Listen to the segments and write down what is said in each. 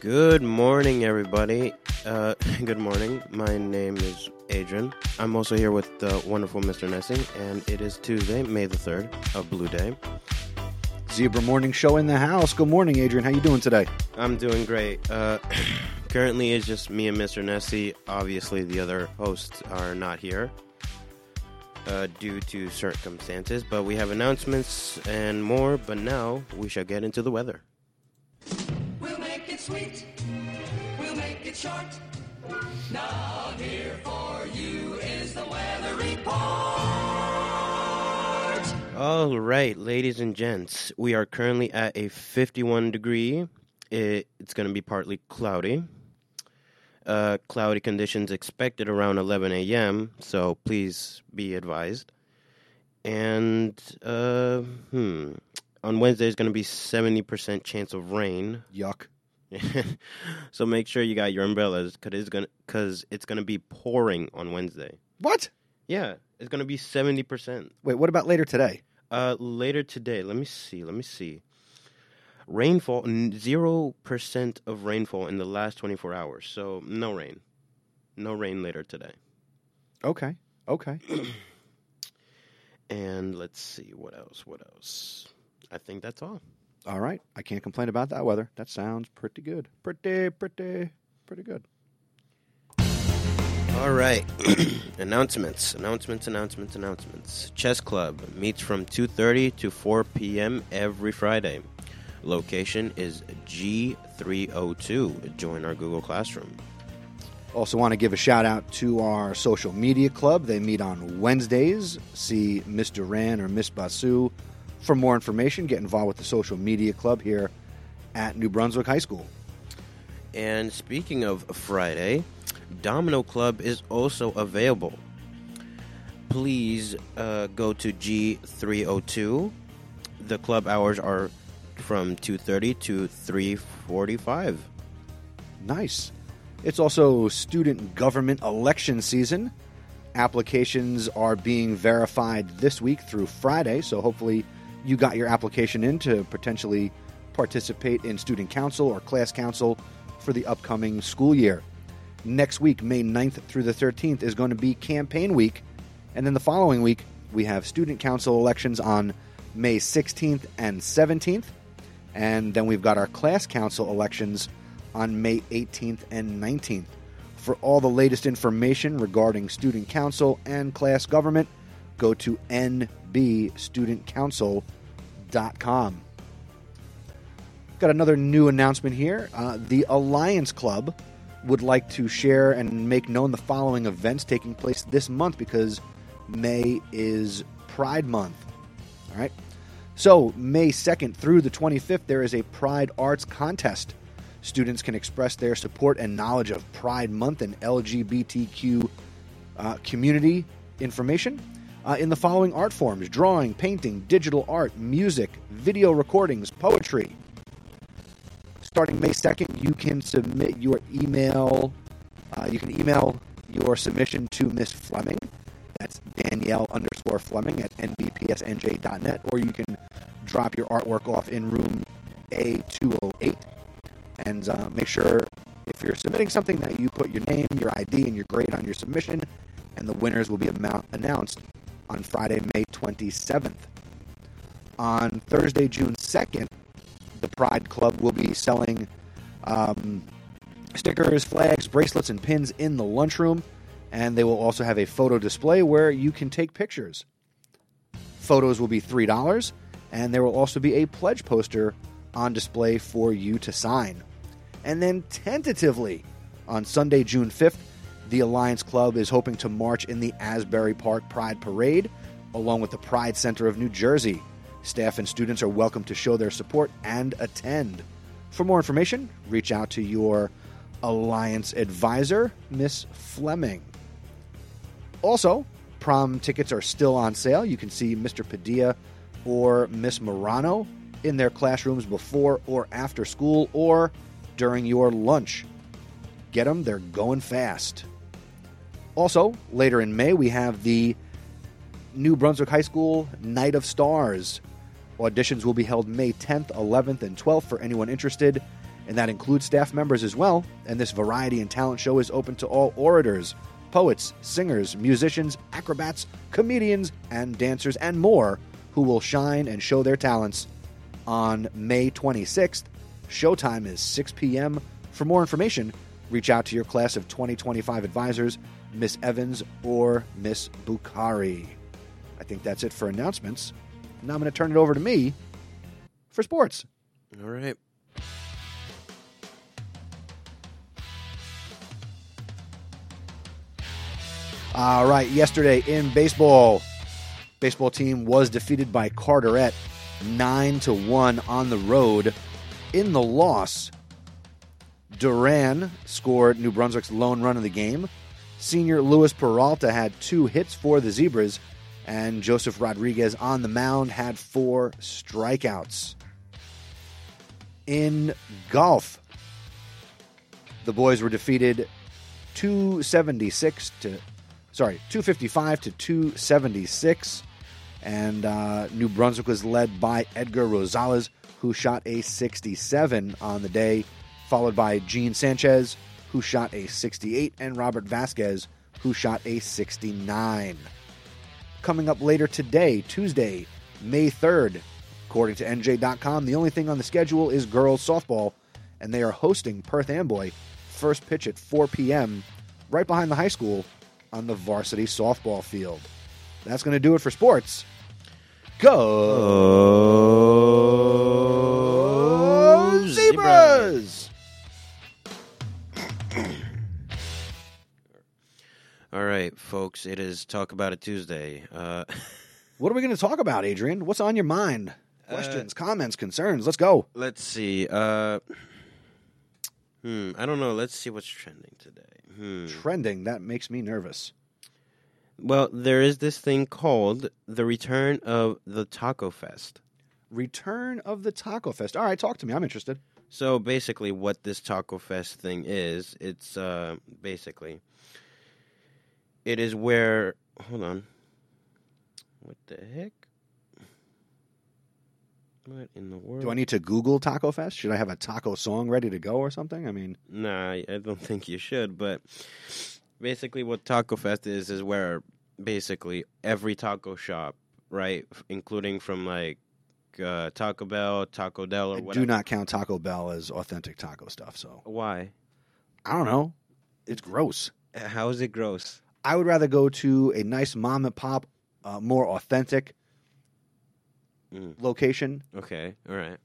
Good morning, everybody. Uh, good morning. My name is Adrian. I'm also here with the wonderful Mr. Nesi, and it is Tuesday, May the 3rd, a blue day. Zebra Morning Show in the house. Good morning, Adrian. How you doing today? I'm doing great. Uh, currently, it's just me and Mr. Nesi. Obviously, the other hosts are not here uh, due to circumstances, but we have announcements and more. But now, we shall get into the weather. We'll make it sweet. We'll make it short. All right, ladies and gents, we are currently at a 51 degree. It, it's going to be partly cloudy. Uh, cloudy conditions expected around 11 a.m., so please be advised. And uh, hmm, on Wednesday is going to be 70% chance of rain. Yuck. so make sure you got your umbrellas because it's going because it's going to be pouring on Wednesday. What? Yeah, it's going to be 70%. Wait, what about later today? Uh, later today, let me see. Let me see. Rainfall zero percent of rainfall in the last twenty four hours. So no rain, no rain later today. Okay. Okay. And let's see what else. What else? I think that's all. All right. I can't complain about that weather. That sounds pretty good. Pretty, pretty, pretty good. All right. announcements. Announcements. Announcements. Announcements. Chess Club meets from two thirty to four p.m. every Friday. Location is G three O two. Join our Google Classroom. Also, want to give a shout out to our social media club. They meet on Wednesdays. See Miss Duran or Miss Basu for more information. Get involved with the social media club here at New Brunswick High School. And speaking of Friday, Domino Club is also available. Please uh, go to G302. The club hours are from 2:30 to 3:45. Nice. It's also student government election season. Applications are being verified this week through Friday, so hopefully you got your application in to potentially participate in student council or class council for the upcoming school year. Next week, May 9th through the 13th, is going to be campaign week. And then the following week, we have student council elections on May 16th and 17th. And then we've got our class council elections on May 18th and 19th. For all the latest information regarding student council and class government, go to nbstudentcouncil.com. Got another new announcement here. Uh, the Alliance Club would like to share and make known the following events taking place this month because May is Pride Month. All right. So, May 2nd through the 25th, there is a Pride Arts Contest. Students can express their support and knowledge of Pride Month and LGBTQ uh, community information uh, in the following art forms drawing, painting, digital art, music, video recordings, poetry. Starting May 2nd, you can submit your email. Uh, you can email your submission to Miss Fleming. That's Danielle underscore Fleming at nbpsnj.net, or you can drop your artwork off in room A208 and uh, make sure if you're submitting something that you put your name, your ID, and your grade on your submission, and the winners will be amount- announced on Friday, May 27th. On Thursday, June 2nd, the Pride Club will be selling um, stickers, flags, bracelets, and pins in the lunchroom, and they will also have a photo display where you can take pictures. Photos will be $3, and there will also be a pledge poster on display for you to sign. And then tentatively on Sunday, June 5th, the Alliance Club is hoping to march in the Asbury Park Pride Parade along with the Pride Center of New Jersey. Staff and students are welcome to show their support and attend. For more information, reach out to your Alliance advisor, Miss Fleming. Also, prom tickets are still on sale. You can see Mr. Padilla or Miss Morano in their classrooms before or after school or during your lunch. Get them, they're going fast. Also, later in May, we have the New Brunswick High School Night of Stars. Auditions will be held May 10th, 11th, and 12th for anyone interested, and that includes staff members as well. And this variety and talent show is open to all orators, poets, singers, musicians, acrobats, comedians, and dancers, and more who will shine and show their talents on May 26th. Showtime is 6 p.m. For more information, reach out to your class of 2025 advisors, Miss Evans or Miss Bukhari. I think that's it for announcements. Now I'm going to turn it over to me for sports. All right. All right, yesterday in baseball, baseball team was defeated by Carteret 9 to 1 on the road. In the loss, Duran scored New Brunswick's lone run of the game. Senior Luis Peralta had two hits for the Zebras, and Joseph Rodriguez on the mound had four strikeouts. In golf, the boys were defeated 276 to sorry 255 to 276 and uh, new brunswick was led by edgar rosales who shot a 67 on the day followed by gene sanchez who shot a 68 and robert vasquez who shot a 69 coming up later today tuesday may 3rd according to nj.com the only thing on the schedule is girls softball and they are hosting perth amboy first pitch at 4 p.m right behind the high school on the varsity softball field. That's going to do it for sports. Go folks. It is Talk About It Tuesday. Uh, What are we going to talk about, Adrian? What's on your mind? Questions, comments, concerns. Let's go. let's see. Uh, hmm. I don't know. Let's see what's trending today. Hmm. Trending. That makes me nervous. Well, there is this thing called the return of the Taco Fest. Return of the Taco Fest. All right, talk to me. I'm interested. So basically, what this Taco Fest thing is, it's uh, basically it is where. Hold on. What the heck? What in the world? Do I need to Google Taco Fest? Should I have a taco song ready to go or something? I mean, Nah, I don't think you should. But basically, what Taco Fest is is where basically every taco shop, right, including from like uh, Taco Bell, Taco Del, or I whatever. do not count Taco Bell as authentic taco stuff. So Why? I don't know. It's gross. How is it gross? I would rather go to a nice mom and pop, uh, more authentic Mm. location. Okay, all right.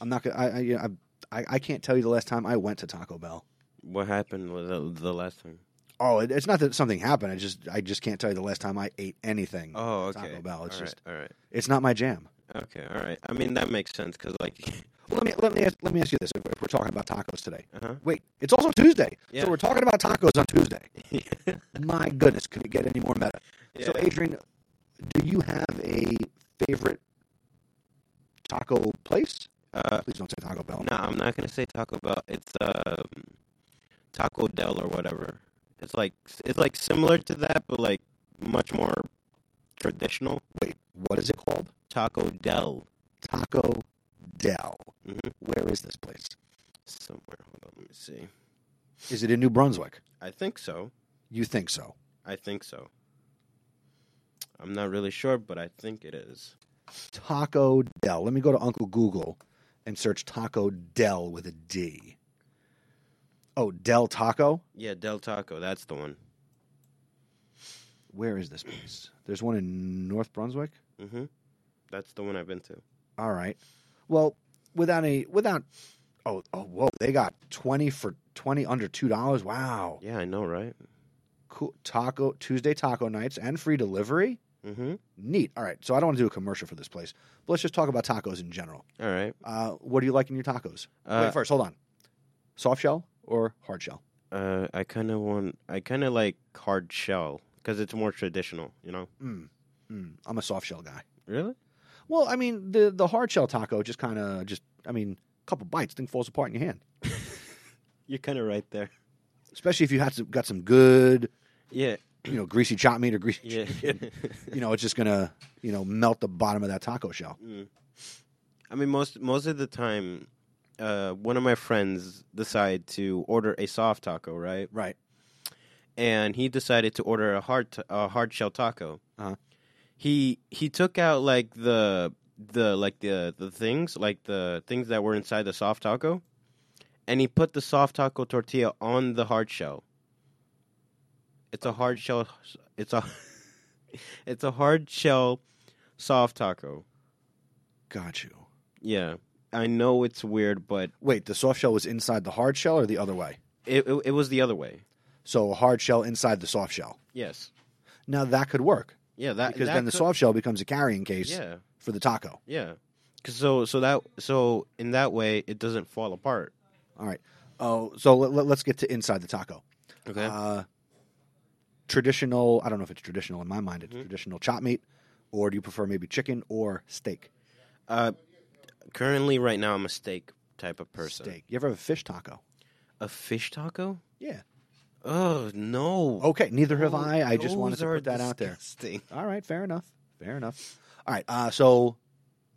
I'm not gonna. I, I, you know, I I can't tell you the last time I went to Taco Bell. What happened with the, the last time? Oh, it, it's not that something happened. I just I just can't tell you the last time I ate anything. Oh, okay. Taco Bell. It's All right, just all right. it's not my jam. Okay, all right. I mean that makes sense because like, Well, let me let me ask, let me ask you this: if we're talking about tacos today, uh-huh. wait, it's also Tuesday, Yeah. so we're talking about tacos on Tuesday. My goodness, could it get any more meta? So, Adrian, do you have a favorite taco place? uh, Please don't say Taco Bell. no, I'm not gonna say Taco Bell. It's um, Taco Del or whatever. It's like it's like similar to that, but like much more traditional. Wait, what is it called? Taco Dell. Taco Dell. Mhm. Where is this place? Somewhere. Hold on. Let me see. Is it in New Brunswick? I think so. You think so? I think so. I'm not really sure, but I think it is. Taco Dell. Let me go to Uncle Google and search Taco Dell with a D. Oh, Del Taco? Yeah, Del Taco. That's the one. Where is this place? There's one in North Brunswick? hmm That's the one I've been to. All right. Well, without any without oh oh whoa, they got 20 for 20 under $2. Wow. Yeah, I know, right? Cool. Taco Tuesday taco nights and free delivery? Mm-hmm. Neat. All right. So I don't want to do a commercial for this place. But let's just talk about tacos in general. All right. Uh, what do you like in your tacos? Uh, Wait, first, hold on. Soft shell or hard shell? Uh, I kind of want. I kind of like hard shell because it's more traditional. You know. Mm. Mm. I'm a soft shell guy. Really? Well, I mean, the the hard shell taco just kind of just, I mean, a couple bites, thing falls apart in your hand. You're kind of right there. Especially if you had some, got some good, Yeah, you know, greasy chop meat or greasy yeah. chicken. you know, it's just gonna, you know, melt the bottom of that taco shell. I mean, most most of the time, uh, one of my friends decided to order a soft taco, right? Right. And he decided to order a hard t- a hard shell taco. Uh-huh. He he took out like the the like the the things like the things that were inside the soft taco, and he put the soft taco tortilla on the hard shell. It's a hard shell. It's a it's a hard shell soft taco. Got you. Yeah, I know it's weird, but Wait, the soft shell was inside the hard shell or the other way? it it, it was the other way. So a hard shell inside the soft shell. Yes. Now that could work Yeah, that because that then the could- soft shell becomes a carrying case Yeah, for the taco. yeah. so so that so in that way it doesn't fall apart. All right. Oh, so let, us get to inside the taco. Okay. Uh, traditional. I don't know if it's traditional in my mind. Mm-hmm. It's traditional chop meat, or do you prefer maybe chicken or steak? uh, currently, right now, I'm a steak type of person. Steak. You ever have a fish taco? A fish taco? Yeah. Oh no. Okay. Neither have Those- I. I just wanted to put that out there. disgusting. All right. Fair enough. Fair enough. All right. Uh, so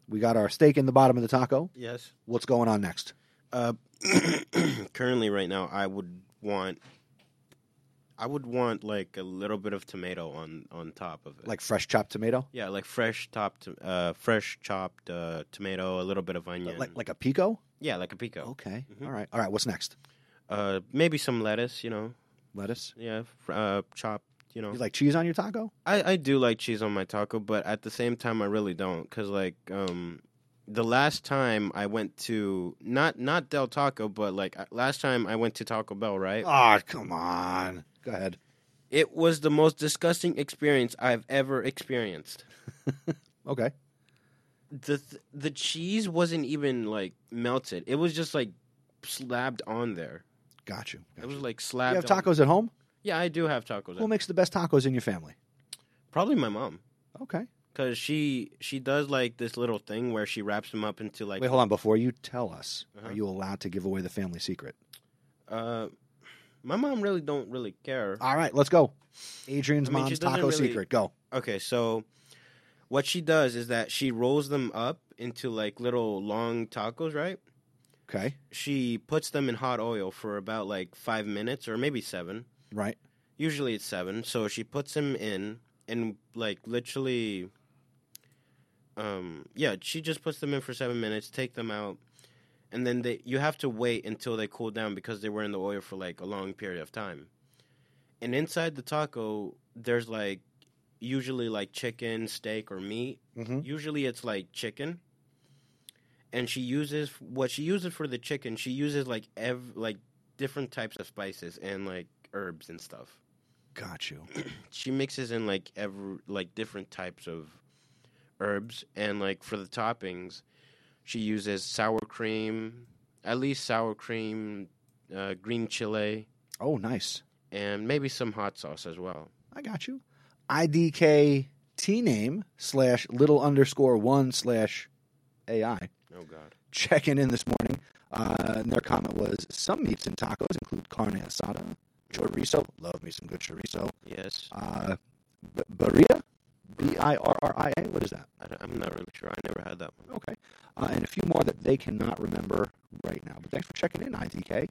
we got our steak in the bottom of the taco. Yes. What's going on next? Uh, currently, right now, I would want. I would want like a little bit of tomato on on top of it. Like fresh chopped tomato, yeah, like fresh chopped, uh, fresh chopped uh, tomato, a little bit of onion. like like a pico. yeah, like a pico. Okay. Mhm. All right. All right. What's next? Uh, maybe some lettuce. You know, Lettuce. yeah, fr- uh, chopped. You know, You like cheese on your taco? I I do like cheese on my taco, but at the same time, I really don't, cause like um, the last time I went to not not Del Taco, but like uh, last time I went to Taco Bell, right? Oh, come on. Go ahead. It was the most disgusting experience I've ever experienced. Okay. The th- the cheese wasn't even like melted. It was just like slabbed on there. Got you. Got It was you. like You slabbed. have on- tacos at home? Yeah, I do have tacos. Who makes the best tacos in your family? Probably my mom, Okay. cause she she does like this little thing where she wraps them up into like Wait, hold on. Before you tell us, Uh-huh. are you allowed to give away the family secret? Uh, my mom really don't really care. All right, let's go. Adrian's I mean, mom's taco really- secret. Go. Okay, so what she does is that she rolls them up into like little long tacos, right? Okay. She puts them in hot oil for about like five minutes or maybe seven. Right. Usually it's seven. So she puts them in and like literally, um, yeah, she just puts them in for seven minutes, take them out, and then they you have to wait until they cool down because they were in the oil for like a long period of time. And inside the taco, there's like usually like chicken, steak, or meat. Mm-hmm. Usually it's like chicken. And she uses what she uses for the chicken. She uses like ev- like different types of spices and like herbs and stuff. Got you. She mixes in like every like different types of herbs and like for the toppings, she uses sour cream, at least sour cream, uh, green chile, Oh, nice. and maybe some hot sauce as well. I got you. IDK T name slash little underscore one slash AI Oh God. checking in this morning. Uh, and their comment was some meats and tacos include carne asada, chorizo. Love me some good chorizo. Yes. Uh, b- birria, B I R R I A. What is that? I I'm not really sure. I never had that one. Okay. Uh, and a few more that they cannot remember right now. But thanks for checking in, IDK.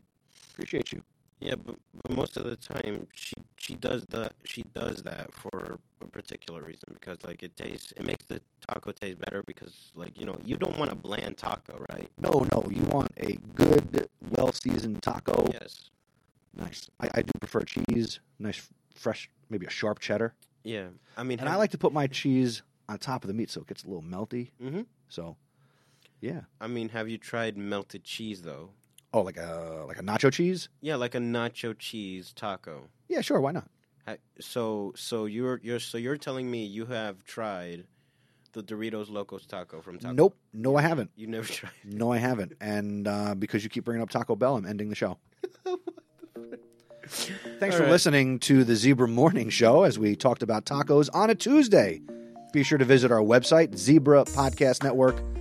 Appreciate you. Yeah, but, but most of the time she she does that she does that for a particular reason because like it tastes it makes the taco taste better because like you know you don't want a bland taco right No, no, you want a good, well seasoned taco. yes Nice. I, I do prefer cheese. Nice, fresh, maybe a sharp cheddar. yeah I mean And I like to put my cheese on top of the meat so it gets a little melty. hmm So, yeah. I mean have you tried melted cheese though Oh, like a like a nacho cheese? yeah like a nacho cheese taco Yeah, sure. Why not? Ha- so so you're you're so you're telling me you have tried the Doritos Locos taco from Taco Nope. No, I haven't. you never tried No, I haven't. And uh, because you keep bringing up Taco Bell, I'm ending the show. Thanks All for right. listening to the Zebra Morning Show as we talked about tacos on a Tuesday. Be sure to visit our website, zebrapodcastnetwork.com